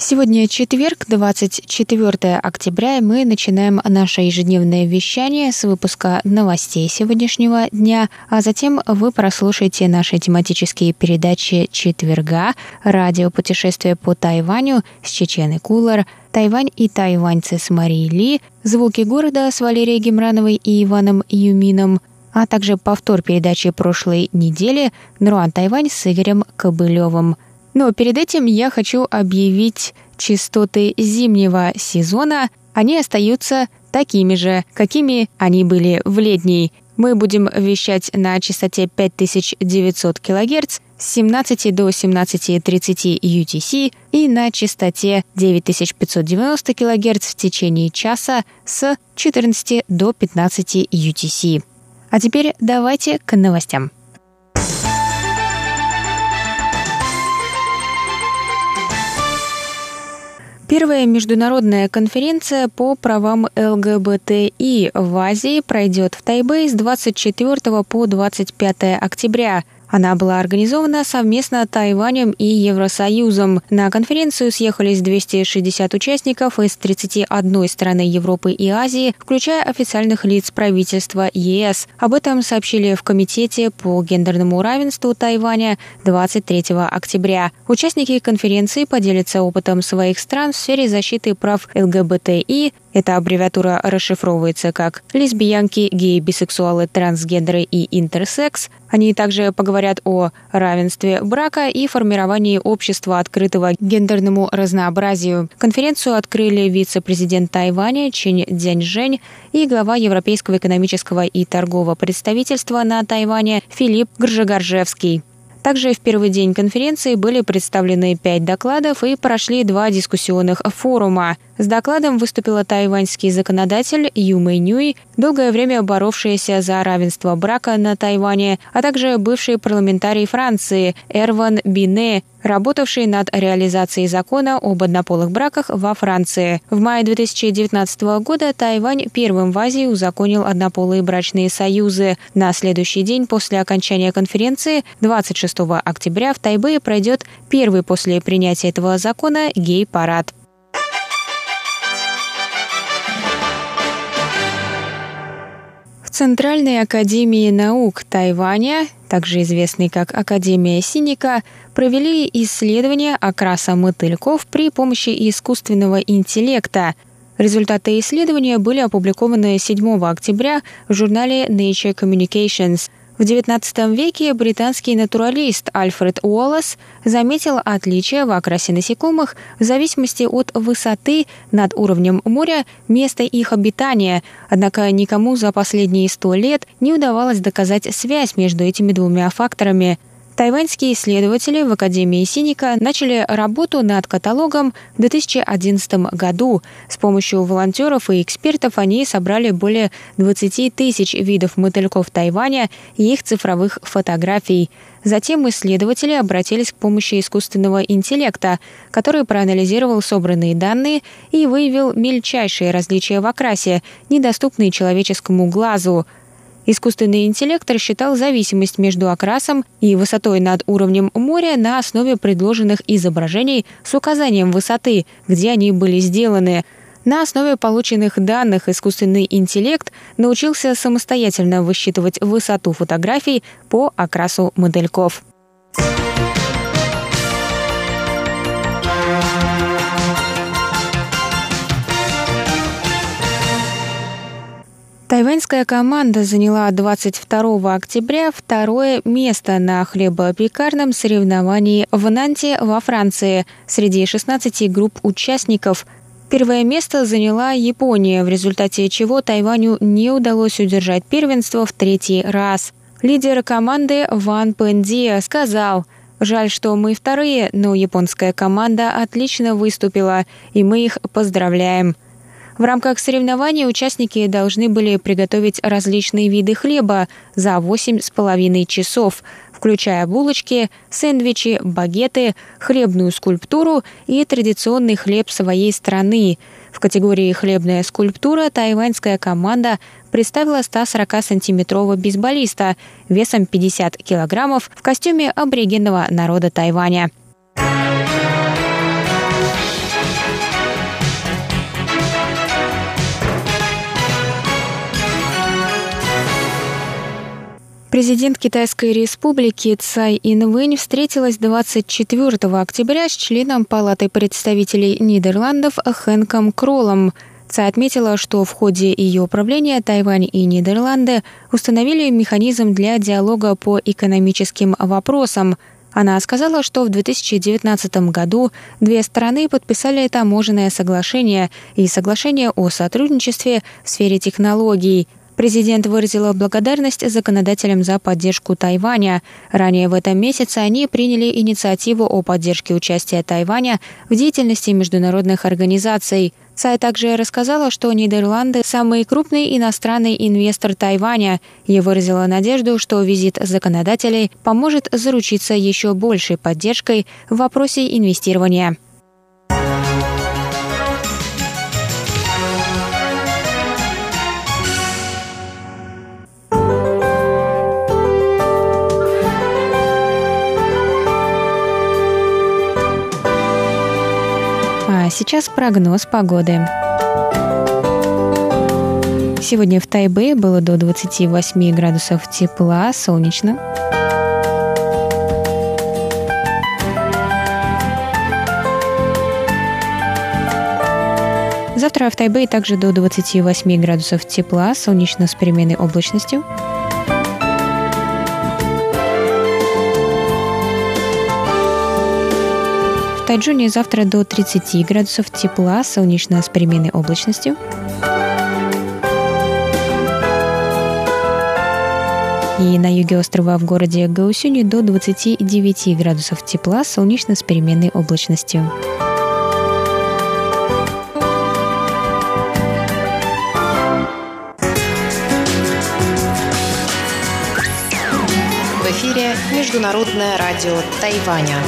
Сегодня четверг, 24 октября, и мы начинаем наше ежедневное вещание с выпуска новостей сегодняшнего дня, а затем вы прослушаете наши тематические передачи четверга, радиопутешествие по Тайваню с Чеченой Кулар, Тайвань и тайваньцы с Марией Ли, звуки города с Валерией Гемрановой и Иваном Юмином, а также повтор передачи прошлой недели «Нруан Тайвань» с Игорем Кобылевым – но перед этим я хочу объявить частоты зимнего сезона. Они остаются такими же, какими они были в летний. Мы будем вещать на частоте 5900 кГц с 17 до 17.30 UTC и на частоте 9590 кГц в течение часа с 14 до 15 UTC. А теперь давайте к новостям. Первая международная конференция по правам ЛГБТИ в Азии пройдет в Тайбэй с 24 по 25 октября – она была организована совместно Тайванем и Евросоюзом. На конференцию съехались 260 участников из 31 страны Европы и Азии, включая официальных лиц правительства ЕС. Об этом сообщили в Комитете по гендерному равенству Тайваня 23 октября. Участники конференции поделятся опытом своих стран в сфере защиты прав ЛГБТИ, эта аббревиатура расшифровывается как лесбиянки, геи, бисексуалы, трансгендеры и интерсекс. Они также поговорят о равенстве брака и формировании общества открытого гендерному разнообразию. Конференцию открыли вице-президент Тайваня Чинь Дзяньжэнь и глава Европейского экономического и торгового представительства на Тайване Филипп Гржегаржевский. Также в первый день конференции были представлены пять докладов и прошли два дискуссионных форума. С докладом выступила тайваньский законодатель Ю Мэй Нюй, долгое время боровшаяся за равенство брака на Тайване, а также бывший парламентарий Франции Эрван Бине, работавший над реализацией закона об однополых браках во Франции. В мае 2019 года Тайвань первым в Азии узаконил однополые брачные союзы. На следующий день после окончания конференции, 26 октября, в Тайбэе пройдет первый после принятия этого закона гей-парад. Центральной академии наук Тайваня, также известной как Академия Синика, провели исследование окраса мотыльков при помощи искусственного интеллекта. Результаты исследования были опубликованы 7 октября в журнале Nature Communications – в XIX веке британский натуралист Альфред Уоллес заметил отличия в окрасе насекомых в зависимости от высоты над уровнем моря места их обитания, однако никому за последние сто лет не удавалось доказать связь между этими двумя факторами. Тайваньские исследователи в Академии Синика начали работу над каталогом в 2011 году. С помощью волонтеров и экспертов они собрали более 20 тысяч видов мотыльков Тайваня и их цифровых фотографий. Затем исследователи обратились к помощи искусственного интеллекта, который проанализировал собранные данные и выявил мельчайшие различия в окрасе, недоступные человеческому глазу – Искусственный интеллект рассчитал зависимость между окрасом и высотой над уровнем моря на основе предложенных изображений с указанием высоты, где они были сделаны. На основе полученных данных искусственный интеллект научился самостоятельно высчитывать высоту фотографий по окрасу модельков. Тайваньская команда заняла 22 октября второе место на хлебопекарном соревновании в Нанте во Франции среди 16 групп участников. Первое место заняла Япония, в результате чего Тайваню не удалось удержать первенство в третий раз. Лидер команды Ван Пендия сказал – Жаль, что мы вторые, но японская команда отлично выступила, и мы их поздравляем. В рамках соревнований участники должны были приготовить различные виды хлеба за 8,5 часов, включая булочки, сэндвичи, багеты, хлебную скульптуру и традиционный хлеб своей страны. В категории «Хлебная скульптура» тайваньская команда представила 140-сантиметрового бейсболиста весом 50 килограммов в костюме аборигенного народа Тайваня. Президент Китайской республики Цай Инвэнь встретилась 24 октября с членом Палаты представителей Нидерландов Хэнком Кроллом. Цай отметила, что в ходе ее правления Тайвань и Нидерланды установили механизм для диалога по экономическим вопросам. Она сказала, что в 2019 году две стороны подписали таможенное соглашение и соглашение о сотрудничестве в сфере технологий – Президент выразила благодарность законодателям за поддержку Тайваня. Ранее в этом месяце они приняли инициативу о поддержке участия Тайваня в деятельности международных организаций. Цай также рассказала, что Нидерланды – самый крупный иностранный инвестор Тайваня и выразила надежду, что визит законодателей поможет заручиться еще большей поддержкой в вопросе инвестирования. Сейчас прогноз погоды. Сегодня в Тайбе было до 28 градусов тепла, солнечно. Завтра в Тайбе также до 28 градусов тепла, солнечно с переменной облачностью. Тайджуне завтра до 30 градусов тепла, солнечно с переменной облачностью. И на юге острова в городе Гаусюни до 29 градусов тепла, солнечно с переменной облачностью. В эфире Международное радио Тайваня.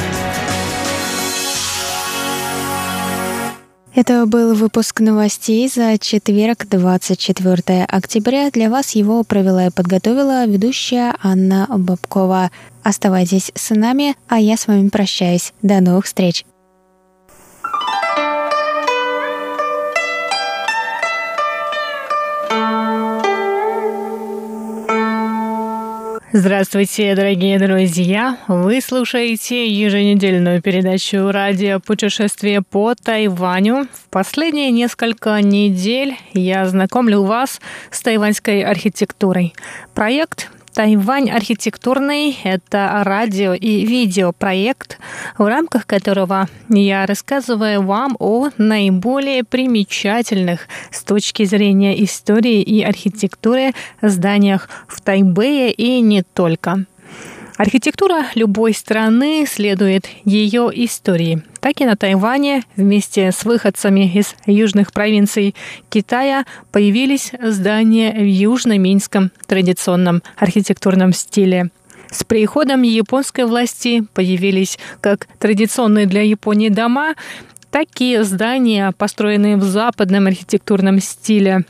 Это был выпуск новостей за четверг, 24 октября. Для вас его провела и подготовила ведущая Анна Бабкова. Оставайтесь с нами, а я с вами прощаюсь. До новых встреч! Здравствуйте, дорогие друзья! Вы слушаете еженедельную передачу радио «Путешествие по Тайваню». В последние несколько недель я знакомлю вас с тайваньской архитектурой. Проект Тайвань архитектурный – это радио и видеопроект, в рамках которого я рассказываю вам о наиболее примечательных с точки зрения истории и архитектуры зданиях в Тайбэе и не только. Архитектура любой страны следует ее истории. Так и на Тайване вместе с выходцами из южных провинций Китая появились здания в южно-минском традиционном архитектурном стиле. С приходом японской власти появились как традиционные для Японии дома, так и здания, построенные в западном архитектурном стиле.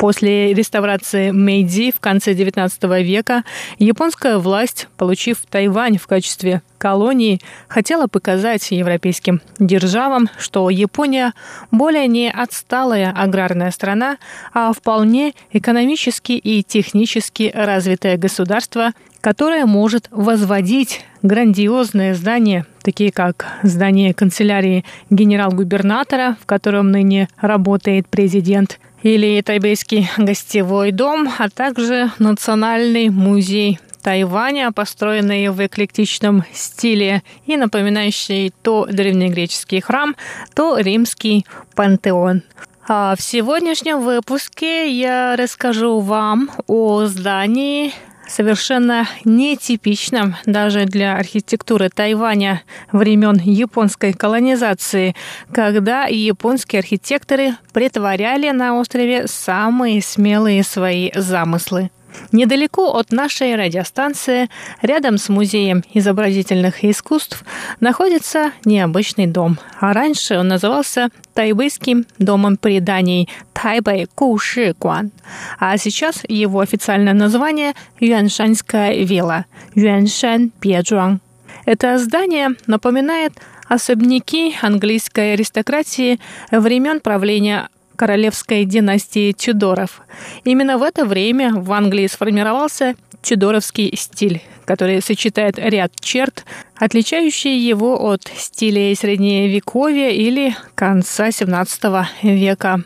После реставрации Мэйдзи в конце XIX века японская власть, получив Тайвань в качестве колонии, хотела показать европейским державам, что Япония более не отсталая аграрная страна, а вполне экономически и технически развитое государство, которое может возводить грандиозные здания, такие как здание канцелярии генерал-губернатора, в котором ныне работает президент – или Тайбейский гостевой дом, а также Национальный музей Тайваня, построенный в эклектичном стиле и напоминающий то древнегреческий храм, то римский пантеон. А в сегодняшнем выпуске я расскажу вам о здании совершенно нетипичным даже для архитектуры Тайваня времен японской колонизации, когда японские архитекторы притворяли на острове самые смелые свои замыслы. Недалеко от нашей радиостанции, рядом с Музеем изобразительных искусств, находится необычный дом. А раньше он назывался Тайбэйским домом преданий Тайбэй Куши Гуан. А сейчас его официальное название Юаншанская вилла Юаншан Пьеджуан. Это здание напоминает особняки английской аристократии времен правления королевской династии Тюдоров. Именно в это время в Англии сформировался тюдоровский стиль, который сочетает ряд черт, отличающие его от стилей Средневековья или конца XVII века.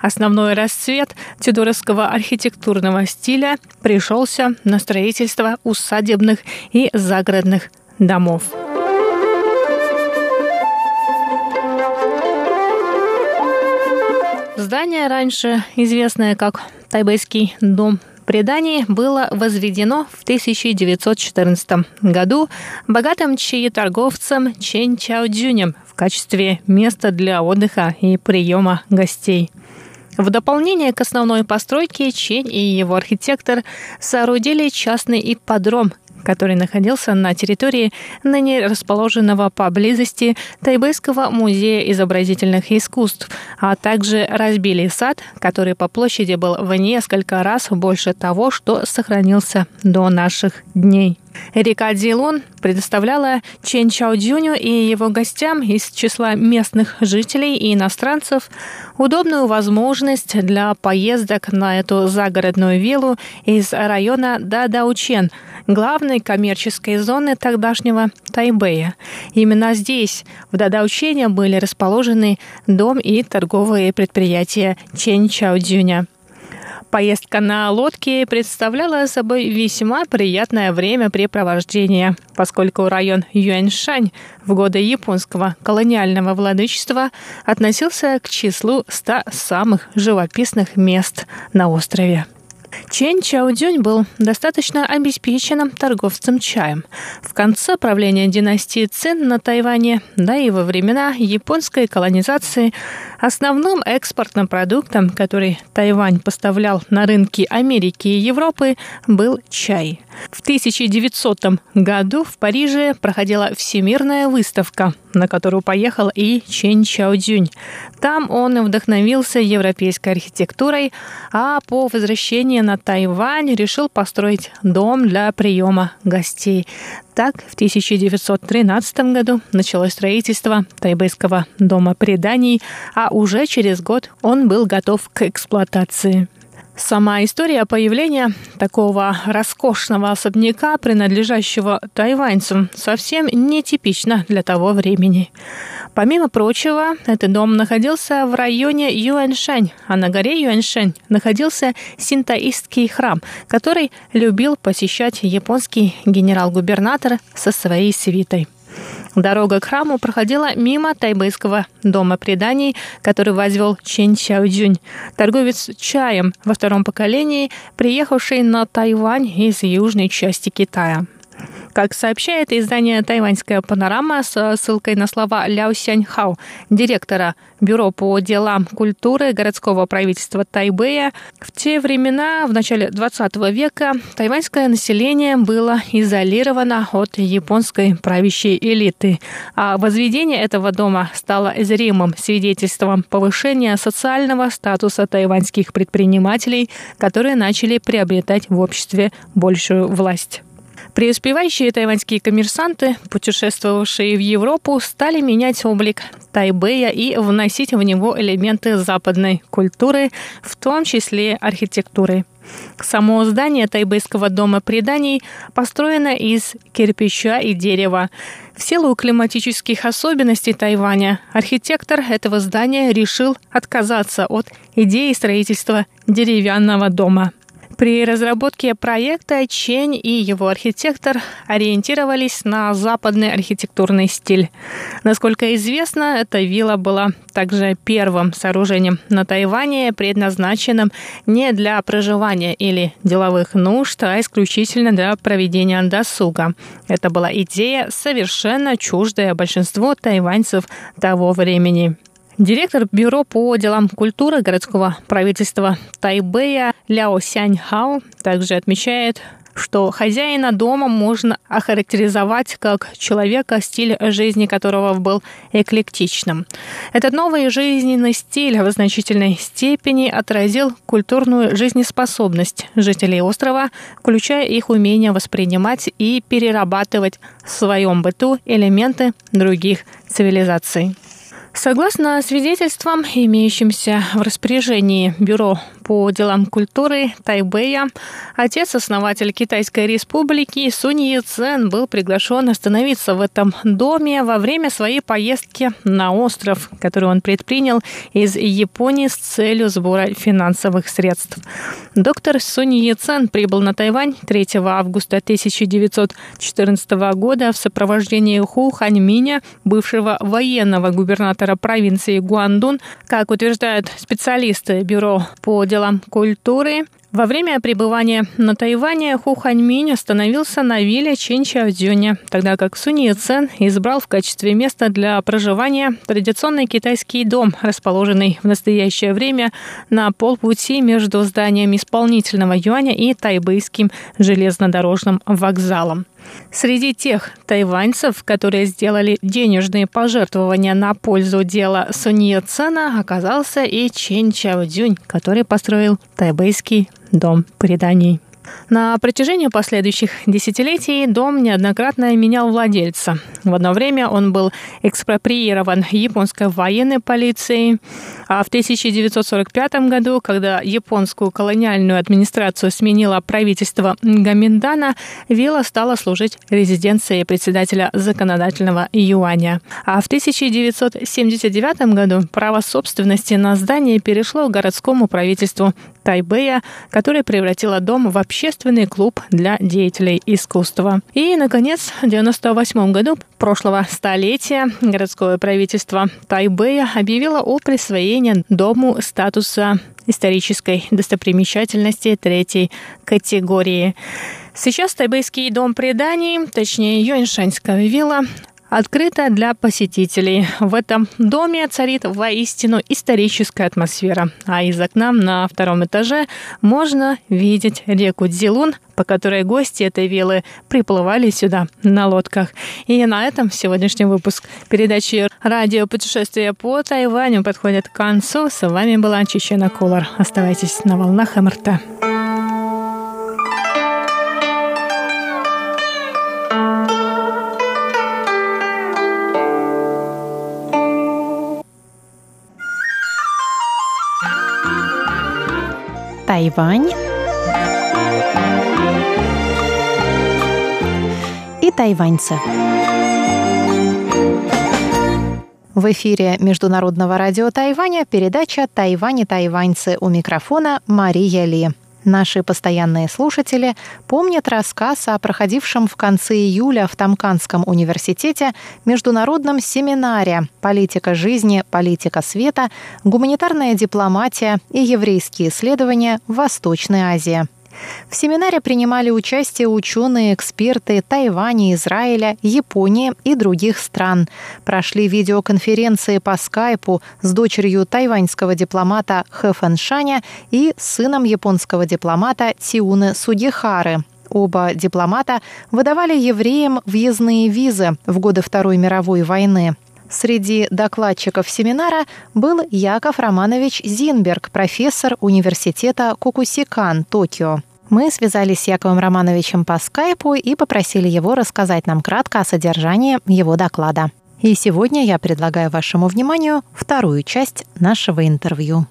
Основной расцвет тюдоровского архитектурного стиля пришелся на строительство усадебных и загородных домов. Здание, раньше известное как Тайбэйский дом преданий, было возведено в 1914 году богатым чаеторговцем Чен Чаодзюнем в качестве места для отдыха и приема гостей. В дополнение к основной постройке Чень и его архитектор соорудили частный ипподром – который находился на территории ныне расположенного поблизости Тайбэйского музея изобразительных искусств, а также разбили сад, который по площади был в несколько раз больше того, что сохранился до наших дней. Река Дилун предоставляла Чен Чаодзюню и его гостям из числа местных жителей и иностранцев удобную возможность для поездок на эту загородную виллу из района Дадаучен, главной коммерческой зоны тогдашнего Тайбэя. Именно здесь, в Дадаучене, были расположены дом и торговые предприятия Чен Чаодзюня. Поездка на лодке представляла собой весьма приятное времяпрепровождение, поскольку район Юаньшань в годы японского колониального владычества относился к числу 100 самых живописных мест на острове. Чен Чаодзюнь был достаточно обеспеченным торговцем чаем. В конце правления династии Цин на Тайване, да и во времена японской колонизации, основным экспортным продуктом, который Тайвань поставлял на рынки Америки и Европы, был чай. В 1900 году в Париже проходила всемирная выставка, на которую поехал и Чен Чаодзюнь. Там он вдохновился европейской архитектурой, а по возвращении на Тайвань решил построить дом для приема гостей. Так, в 1913 году началось строительство Тайбэйского дома преданий, а уже через год он был готов к эксплуатации. Сама история появления такого роскошного особняка, принадлежащего тайваньцам, совсем нетипична для того времени. Помимо прочего, этот дом находился в районе Юаньшань, а на горе Юаньшань находился синтаистский храм, который любил посещать японский генерал-губернатор со своей свитой. Дорога к храму проходила мимо тайбэйского дома преданий, который возвел Чен Чаодзюнь, торговец чаем во втором поколении, приехавший на Тайвань из южной части Китая. Как сообщает издание «Тайваньская панорама» с ссылкой на слова Ляо Сяньхао, директора Бюро по делам культуры городского правительства Тайбэя, в те времена, в начале 20 века, тайваньское население было изолировано от японской правящей элиты, а возведение этого дома стало зримым свидетельством повышения социального статуса тайваньских предпринимателей, которые начали приобретать в обществе большую власть. Преуспевающие тайваньские коммерсанты, путешествовавшие в Европу, стали менять облик Тайбэя и вносить в него элементы западной культуры, в том числе архитектуры. Само здание тайбэйского дома преданий построено из кирпича и дерева. В силу климатических особенностей Тайваня архитектор этого здания решил отказаться от идеи строительства деревянного дома – При разработке проекта Чень и его архитектор ориентировались на западный архитектурный стиль. Насколько известно, эта вилла была также первым сооружением на Тайване, предназначенным не для проживания или деловых нужд, а исключительно для проведения досуга. Это была идея, совершенно чуждая большинству тайваньцев того времени. Директор Бюро по делам культуры городского правительства Тайбэя Ляо Сяньхао также отмечает, что хозяина дома можно охарактеризовать как человека, стиль жизни которого был эклектичным. Этот новый жизненный стиль в значительной степени отразил культурную жизнеспособность жителей острова, включая их умение воспринимать и перерабатывать в своем быту элементы других цивилизаций. Согласно свидетельствам, имеющимся в распоряжении Бюро по делам культуры Тайбэя, отец-основатель Китайской республики Сунь Яцен был приглашен остановиться в этом доме во время своей поездки на остров, который он предпринял из Японии с целью сбора финансовых средств. Доктор Сунь Яцен прибыл на Тайвань 3 августа 1914 года в сопровождении Ху Ханьминя, бывшего военного губернатора провинции Гуандун, как утверждают специалисты Бюро по делам культуры. Во время пребывания на Тайване Ху Ханьминь остановился на вилле Чинчаодзюня, тогда как Сунь Цен избрал в качестве места для проживания традиционный китайский дом, расположенный в настоящее время на полпути между зданием исполнительного юаня и тайбэйским железнодорожным вокзалом. Среди тех тайваньцев, которые сделали денежные пожертвования на пользу дела Сунья Цена, оказался и Чен Чао Цзюнь, который построил тайбэйский дом преданий. На протяжении последующих десятилетий дом неоднократно менял владельца. В одно время он был экспроприирован японской военной полицией, а в 1945 году, когда японскую колониальную администрацию сменило правительство Гаминдана, вилла стала служить резиденцией председателя законодательного юаня. А в 1979 году право собственности на здание перешло городскому правительству Тайбэя, которое превратило дом в общественный клуб для деятелей искусства. И, наконец, в 1998 году прошлого столетия городское правительство Тайбэя объявило о присвоении дому статуса исторической достопримечательности третьей категории. Сейчас Тайбэйский дом преданий, точнее Юэньшаньская вилла, открыта для посетителей. В этом доме царит воистину историческая атмосфера, а из окна на втором этаже можно видеть реку Дзилун, по которой гости этой виллы приплывали сюда на лодках. И на этом сегодняшний выпуск передачи «Радио путешествия по Тайваню» подходит к концу. С вами была Чечена Кулар. Оставайтесь на волнах МРТ. Тайвань и тайваньцы. В эфире Международного радио Тайваня передача «Тайвань и тайваньцы» у микрофона Мария Ли. Наши постоянные слушатели помнят рассказ о проходившем в конце июля в Тамканском университете международном семинаре «Политика жизни, политика света, гуманитарная дипломатия и еврейские исследования в Восточной Азии». В семинаре принимали участие ученые, эксперты Тайваня, Израиля, Японии и других стран. Прошли видеоконференции по скайпу с дочерью тайваньского дипломата Хэ Фэншаня и сыном японского дипломата Тиуны Судихары. Оба дипломата выдавали евреям въездные визы в годы Второй мировой войны. Среди докладчиков семинара был Яков Романович Зинберг, профессор университета Кукусикан, Токио. Мы связались с Яковом Романовичем по скайпу и попросили его рассказать нам кратко о содержании его доклада. И сегодня я предлагаю вашему вниманию вторую часть нашего интервью.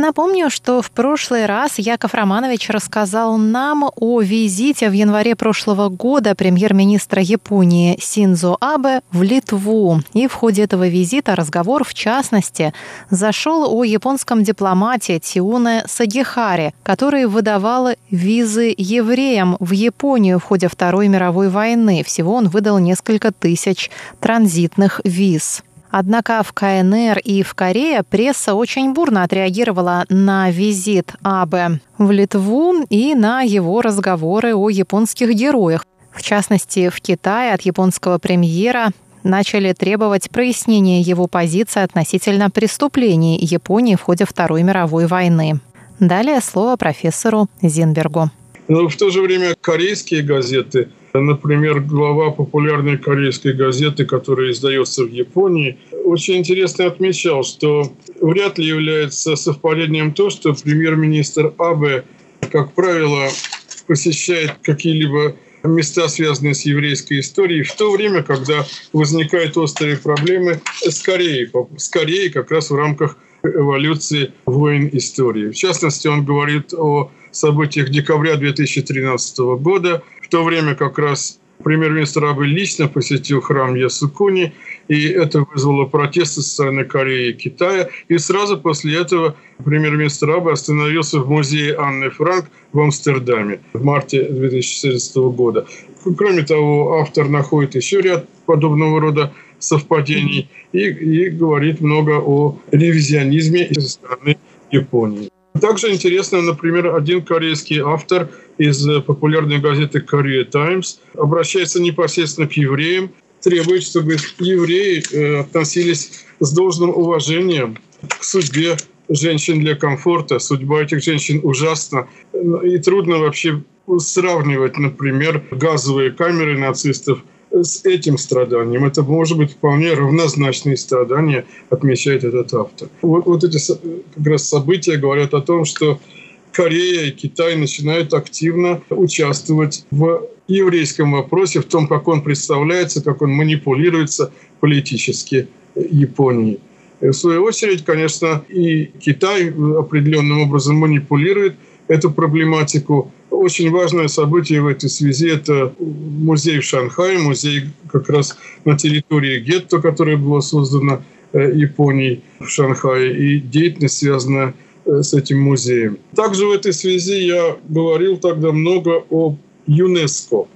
Напомню, что в прошлый раз Яков Романович рассказал нам о визите в январе прошлого года премьер-министра Японии Синзо Абе в Литву. И в ходе этого визита разговор, в частности, зашел о японском дипломате Тиуне Сагихаре, который выдавал визы евреям в Японию в ходе Второй мировой войны. Всего он выдал несколько тысяч транзитных виз. Однако в КНР и в Корее пресса очень бурно отреагировала на визит Абе в Литву и на его разговоры о японских героях. В частности, в Китае от японского премьера начали требовать прояснения его позиции относительно преступлений Японии в ходе Второй мировой войны. Далее слово профессору Зинбергу. Но в то же время корейские газеты Например, глава популярной корейской газеты, которая издается в Японии, очень интересно отмечал, что вряд ли является совпадением то, что премьер-министр Абе, как правило, посещает какие-либо места, связанные с еврейской историей, в то время, когда возникают острые проблемы с Кореей, с Кореей как раз в рамках эволюции войн истории. В частности, он говорит о событиях декабря 2013 года, то время как раз премьер-министр Абы лично посетил храм Ясукуни, и это вызвало протесты со стороны Кореи и Китая. И сразу после этого премьер-министр Абы остановился в музее Анны Франк в Амстердаме в марте 2014 года. Кроме того, автор находит еще ряд подобного рода совпадений и, и говорит много о ревизионизме со стороны Японии. Также интересно, например, один корейский автор из популярной газеты Korea Times обращается непосредственно к евреям, требует, чтобы евреи э, относились с должным уважением к судьбе женщин для комфорта. Судьба этих женщин ужасна. И трудно вообще сравнивать, например, газовые камеры нацистов с этим страданием. Это может быть вполне равнозначные страдания, отмечает этот автор. Вот, вот эти как раз события говорят о том, что Корея и Китай начинают активно участвовать в еврейском вопросе, в том, как он представляется, как он манипулируется политически Японией. В свою очередь, конечно, и Китай определенным образом манипулирует эту проблематику. Очень важное событие в этой связи – это музей в Шанхае, музей как раз на территории гетто, которое было создано э, Японией в Шанхае, и деятельность, связанная с этим музеем. Также в этой связи я говорил тогда много о ЮНЕСКО.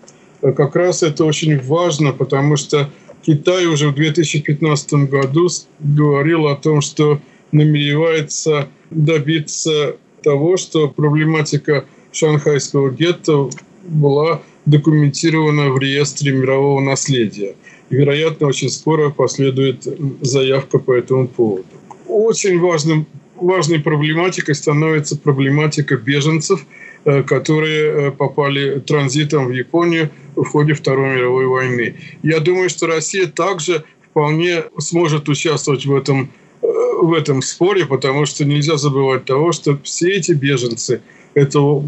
Э, как раз это очень важно, потому что Китай уже в 2015 году говорил о том, что намеревается добиться того, что проблематика шанхайского гетто была документирована в реестре мирового наследия. Вероятно, очень скоро последует заявка по этому поводу. Очень важным, важной проблематикой становится проблематика беженцев, э, которые э, попали транзитом в Японию в ходе Второй мировой войны. Я думаю, что Россия также вполне сможет участвовать в этом в этом споре, потому что нельзя забывать того, что все эти беженцы, это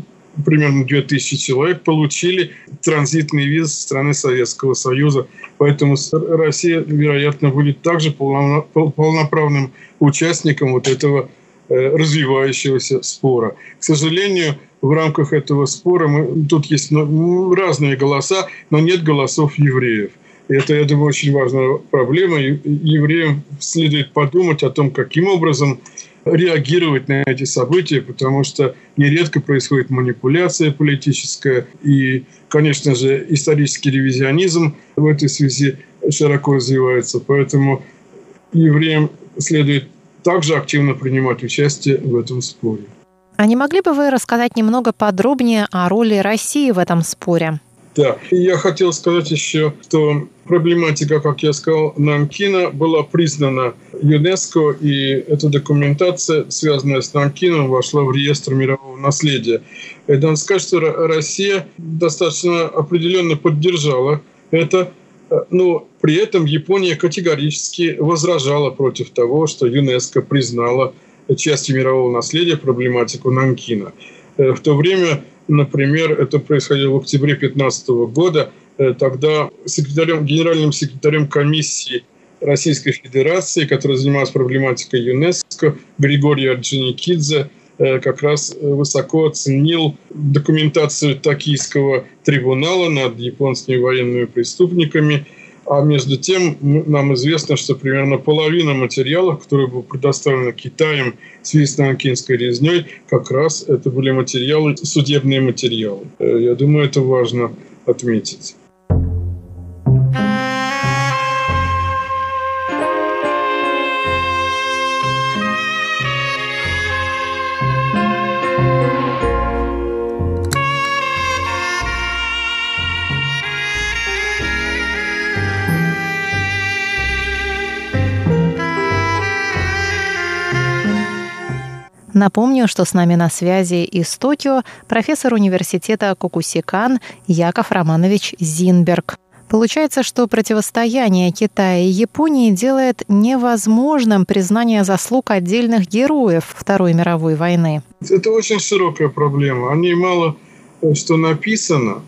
примерно 2000 человек, получили транзитный виз страны Советского Союза. Поэтому Россия, вероятно, будет также полноправным участником вот этого э, развивающегося спора. К сожалению, в рамках этого спора мы, тут есть ну, разные голоса, но нет голосов евреев – это, я думаю, очень важная проблема. Евреям следует подумать о том, каким образом реагировать на эти события, потому что нередко происходит манипуляция политическая, и, конечно же, исторический ревизионизм в этой связи широко развивается. Поэтому евреям следует также активно принимать участие в этом споре. А не могли бы вы рассказать немного подробнее о роли России в этом споре? Да, и я хотел сказать еще, что проблематика, как я сказал, Нанкина была признана ЮНЕСКО, и эта документация, связанная с Нанкином, вошла в реестр мирового наследия. И надо сказать, что Россия достаточно определенно поддержала это, но при этом Япония категорически возражала против того, что ЮНЕСКО признала частью мирового наследия проблематику Нанкина. Э, в то время Например, это происходило в октябре 2015 года. Э, тогда секретарем, генеральным секретарем комиссии Российской Федерации, который занимался проблематикой ЮНЕСКО, Григорий Орджоникидзе, э, как раз высоко оценил документацию Токийского трибунала над японскими военными преступниками. А между тем нам известно, что примерно половина материалов, которые были предоставлены Китаем в связи с Нанкинской резней, как раз это были материалы, судебные материалы. Э, я думаю, это важно отметить. Напомню, что с нами на связи из Токио профессор университета Кокусикан Яков Романович Зинберг. Получается, что противостояние Китая и Японии делает невозможным признание заслуг отдельных героев Второй мировой войны. Это очень широкая проблема. О ней мало э, что написано,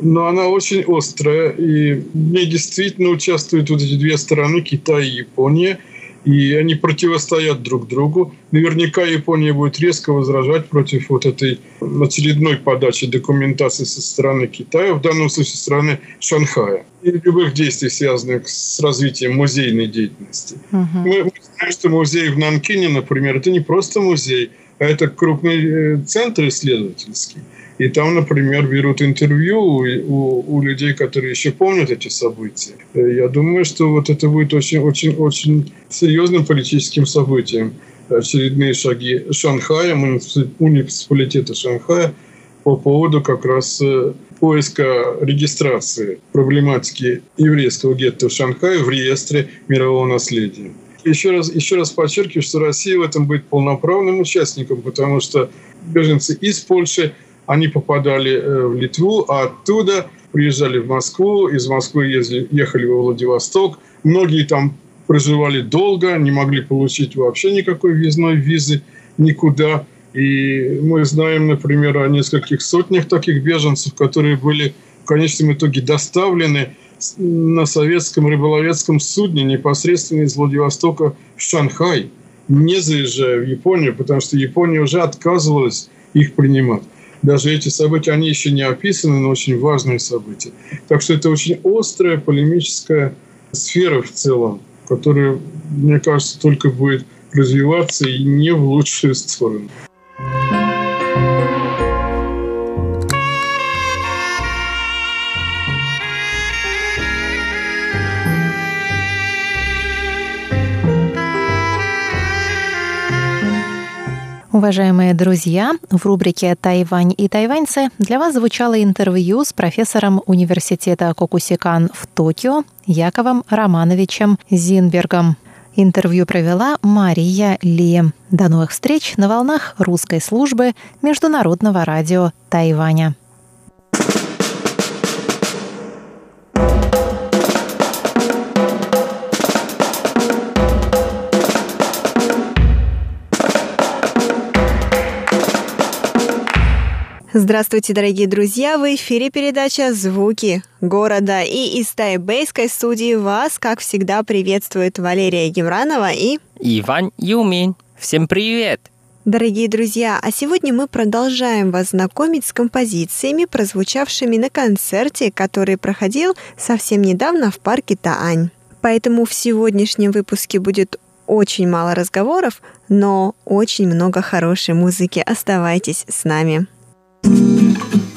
но она очень острая, и в ней действительно участвуют вот эти две стороны, Китай и Япония – и они противостоят друг другу. Наверняка Япония будет резко возражать против вот этой очередной подачи документации со стороны Китая, в данном случае со стороны Шанхая, и любых действий, связанных с развитием музейной деятельности. Uh-huh. Мы, мы знаем, что музей в Нанкине, например, это не просто музей, это крупный э, центр исследовательский. И там, например, берут интервью у, у, у людей, которые еще помнят эти события. Э, я думаю, что вот это будет очень-очень-очень серьезным политическим событием. Очередные шаги Шанхая, муниципалитета Шанхая по поводу как раз э, поиска регистрации проблематики еврейского гетто в Шанхае в реестре мирового наследия. Еще раз, еще раз подчеркиваю, что Россия в этом будет полноправным участником, потому что беженцы из Польши они попадали э, в Литву, а оттуда приезжали в Москву, из Москвы ездили, ехали во Владивосток. Многие там проживали долго, не могли получить вообще никакой въездной визы никуда. И мы знаем, например, о нескольких сотнях таких беженцев, которые были в конечном итоге доставлены на советском рыболовецком судне непосредственно из Владивостока в Шанхай, не заезжая в Японию, потому что Япония уже отказывалась их принимать даже эти события, они еще не описаны, но очень важные события. Так что это очень острая полемическая сфера в целом, которая, мне кажется, только будет развиваться и не в лучшую сторону. Уважаемые друзья, в рубрике «Тайвань и тайваньцы» для вас звучало интервью с профессором университета Кокусикан в Токио Яковом Романовичем Зинбергом. Интервью провела Мария Ли. До новых встреч на волнах русской службы Международного радио Тайваня. Здравствуйте, дорогие друзья! В эфире передача «Звуки города». И из тайбейской студии вас, как всегда, приветствует Валерия Гемранова и... Иван Юмин. Всем привет! Дорогие друзья, а сегодня мы продолжаем вас знакомить с композициями, прозвучавшими на концерте, который проходил совсем недавно в парке Таань. Поэтому в сегодняшнем выпуске будет очень мало разговоров, но очень много хорошей музыки. Оставайтесь с нами. thank you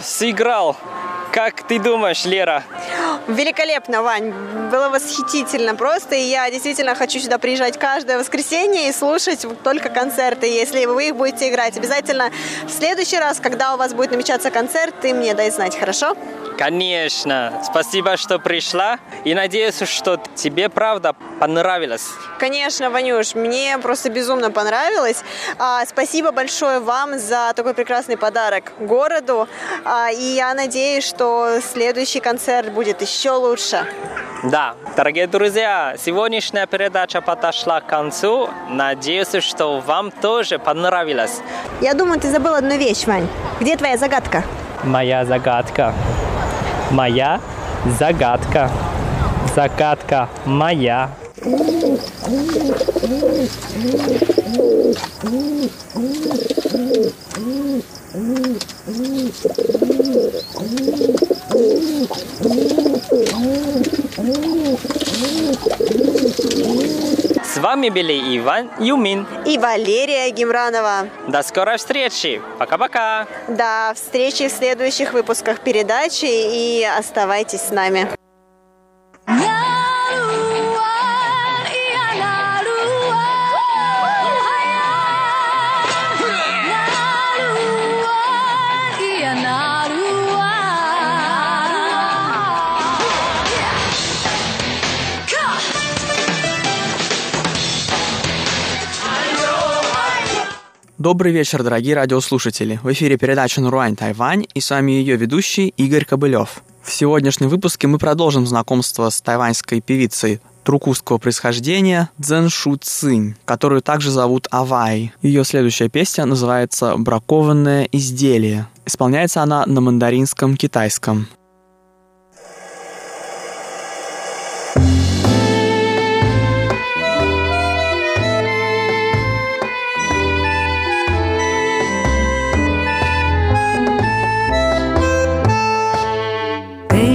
все, сыграл. Как ты думаешь, Лера? Великолепно, Вань. Было восхитительно просто. И я действительно хочу сюда приезжать каждое воскресенье и слушать только концерты. Если вы их будете играть, обязательно в следующий раз, когда у вас будет намечаться концерт, ты мне дай знать, хорошо? Конечно. Спасибо, что пришла. И надеюсь, что тебе правда понравилось. Конечно, Ванюш, мне просто безумно понравилось. А, спасибо большое вам за такой прекрасный подарок городу. А, и я надеюсь, что следующий концерт будет еще лучше. Да, дорогие друзья, сегодняшняя передача подошла к концу. Надеюсь, что вам тоже понравилось. Я думаю, ты забыл одну вещь, Вань. Где твоя загадка? Моя загадка. Моя загадка. Загадка моя. С вами были Иван Юмин. И Валерия Гимранова. До скорой встречи. Пока-пока. До встречи в следующих выпусках передачи и оставайтесь с нами. Добрый вечер, дорогие радиослушатели. В эфире передача «Наруань Тайвань» и с вами ее ведущий Игорь Кобылев. В сегодняшнем выпуске мы продолжим знакомство с тайваньской певицей трукузского происхождения Цзэн Шу Цинь, которую также зовут Авай. Ее следующая песня называется «Бракованное изделие». Исполняется она на мандаринском китайском.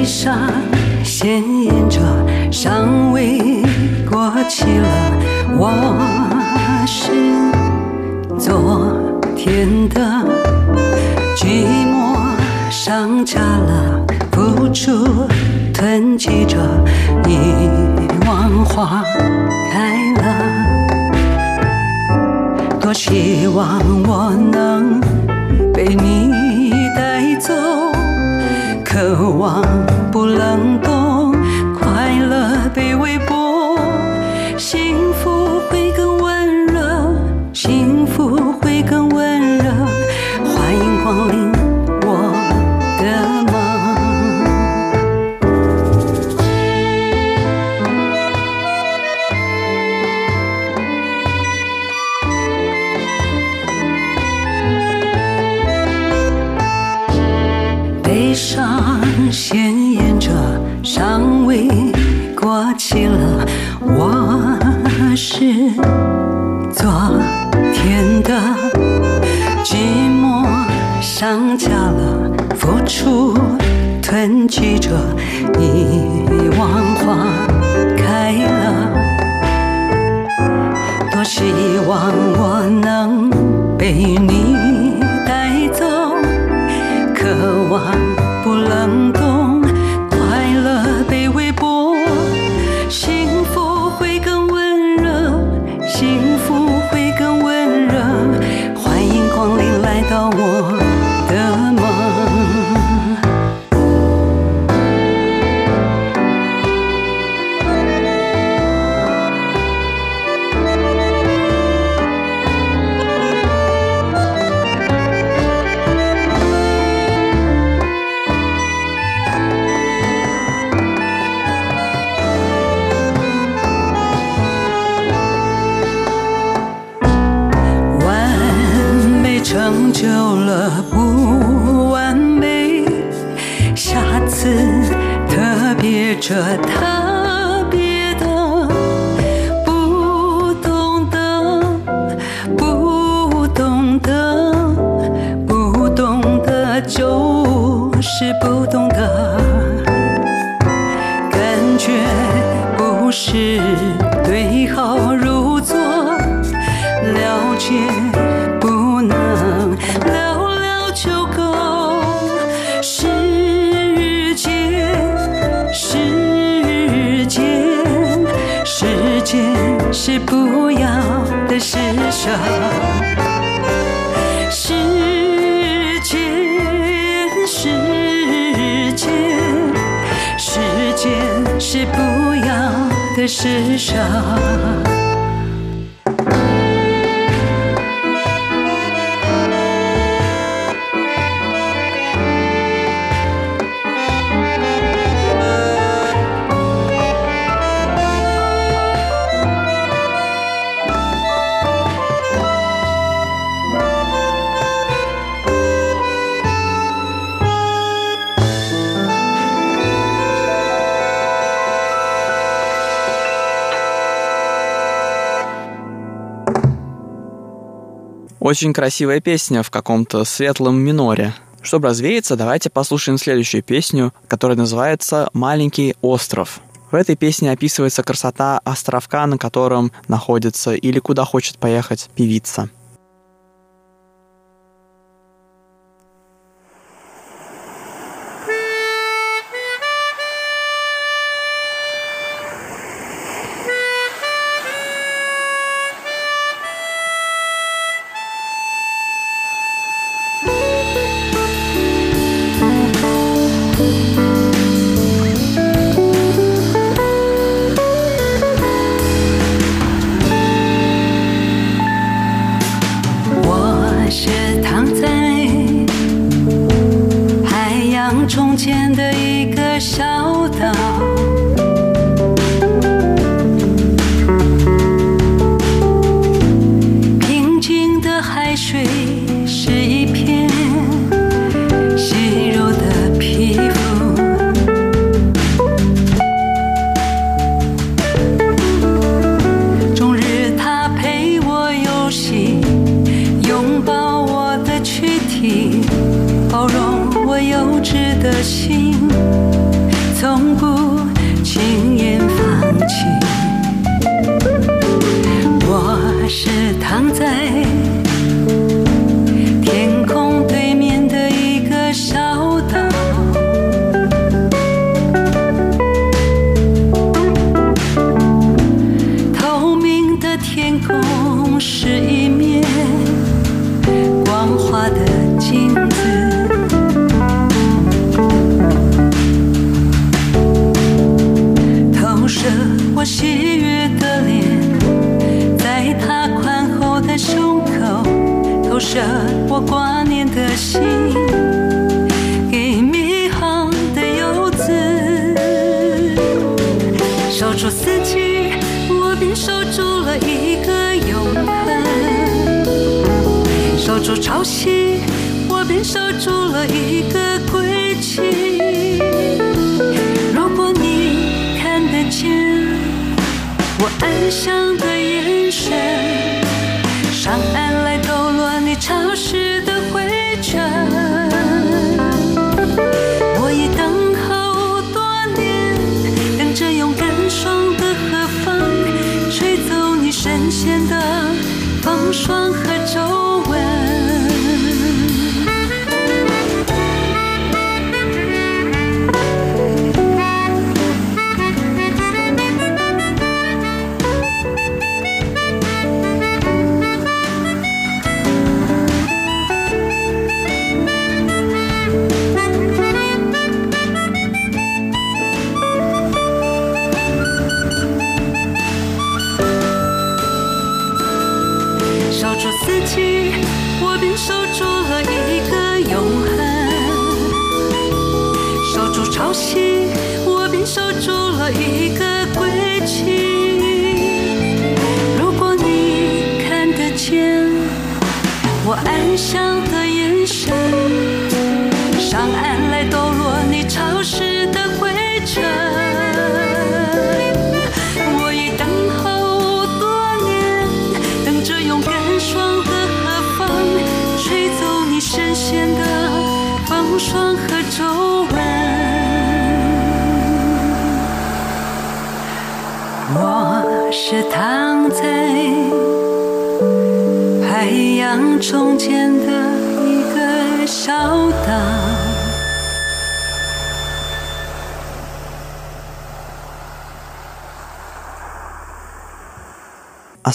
上鲜艳着尚未过期了，我是昨天的寂寞上架了，付出囤积着，遗忘花开了，多希望我能被你。渴望不冷冻，望我能被你带走，渴望。的施舍，时间，时间，时间是不要的时尚。Очень красивая песня в каком-то светлом миноре. Чтобы развеяться, давайте послушаем следующую песню, которая называется «Маленький остров». В этой песне описывается красота островка, на котором находится или куда хочет поехать певица.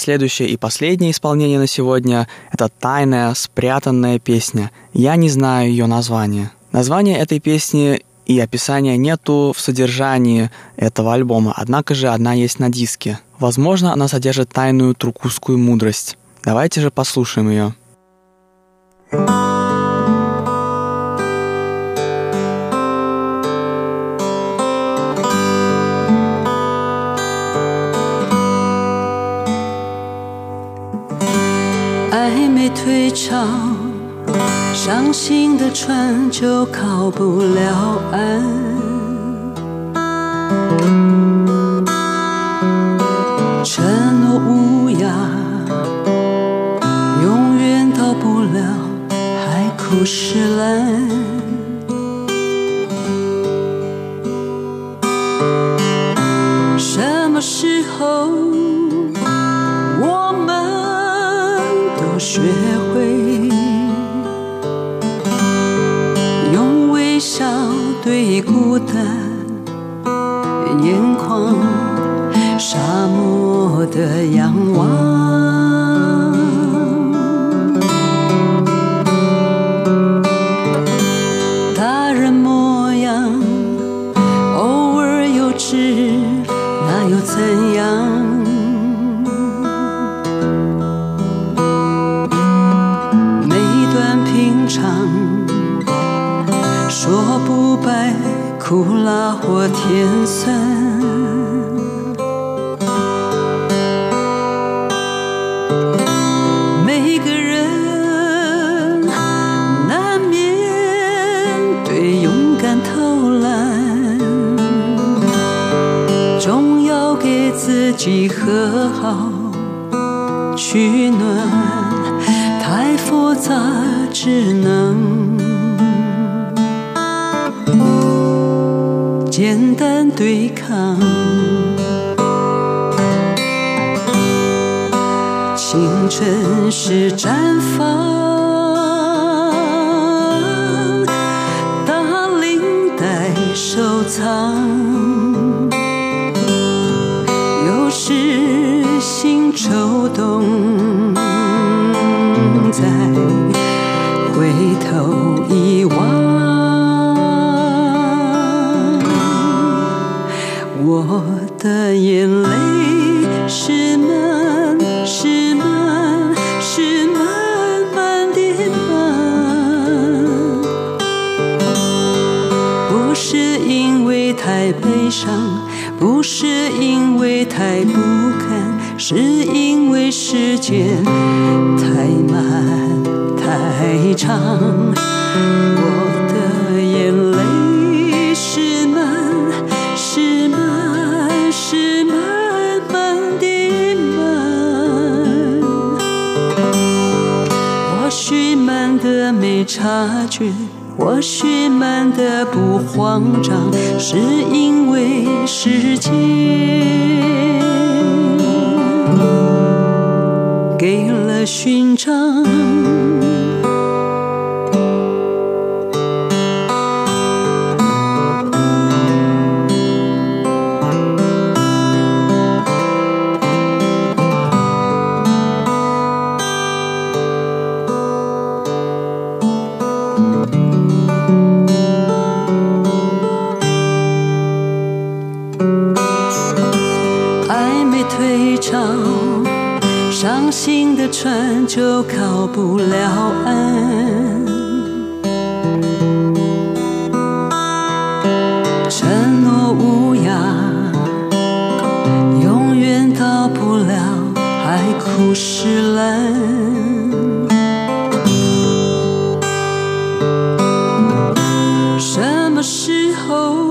Следующее и последнее исполнение на сегодня — это тайная, спрятанная песня. Я не знаю ее название. Название этой песни и описания нету в содержании этого альбома, однако же одна есть на диске. Возможно, она содержит тайную трукусскую мудрость. Давайте же послушаем ее. 退潮伤心的船就靠不了岸。头。是因为时间。hope.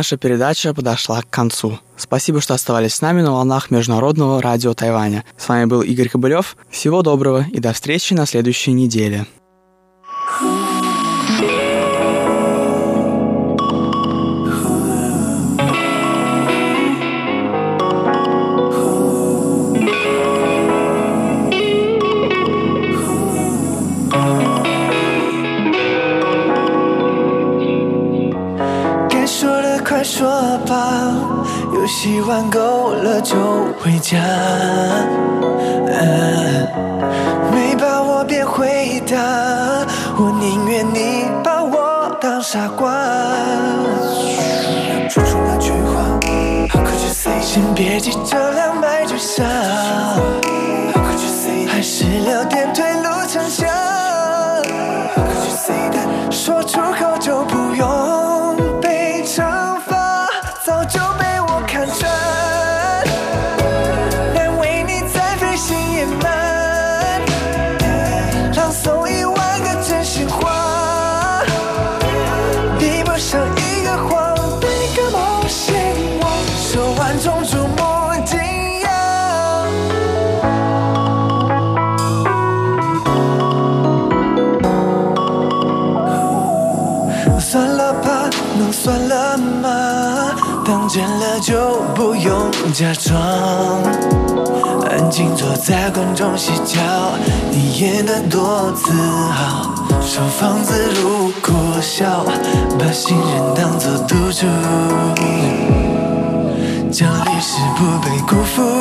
наша передача подошла к концу. Спасибо, что оставались с нами на волнах Международного радио Тайваня. С вами был Игорь Кобылев. Всего доброго и до встречи на следующей неделе. 假装安静坐在观众席角，你演得多自豪，收放自如，苦笑，把信任当作赌注，奖历史不被辜负。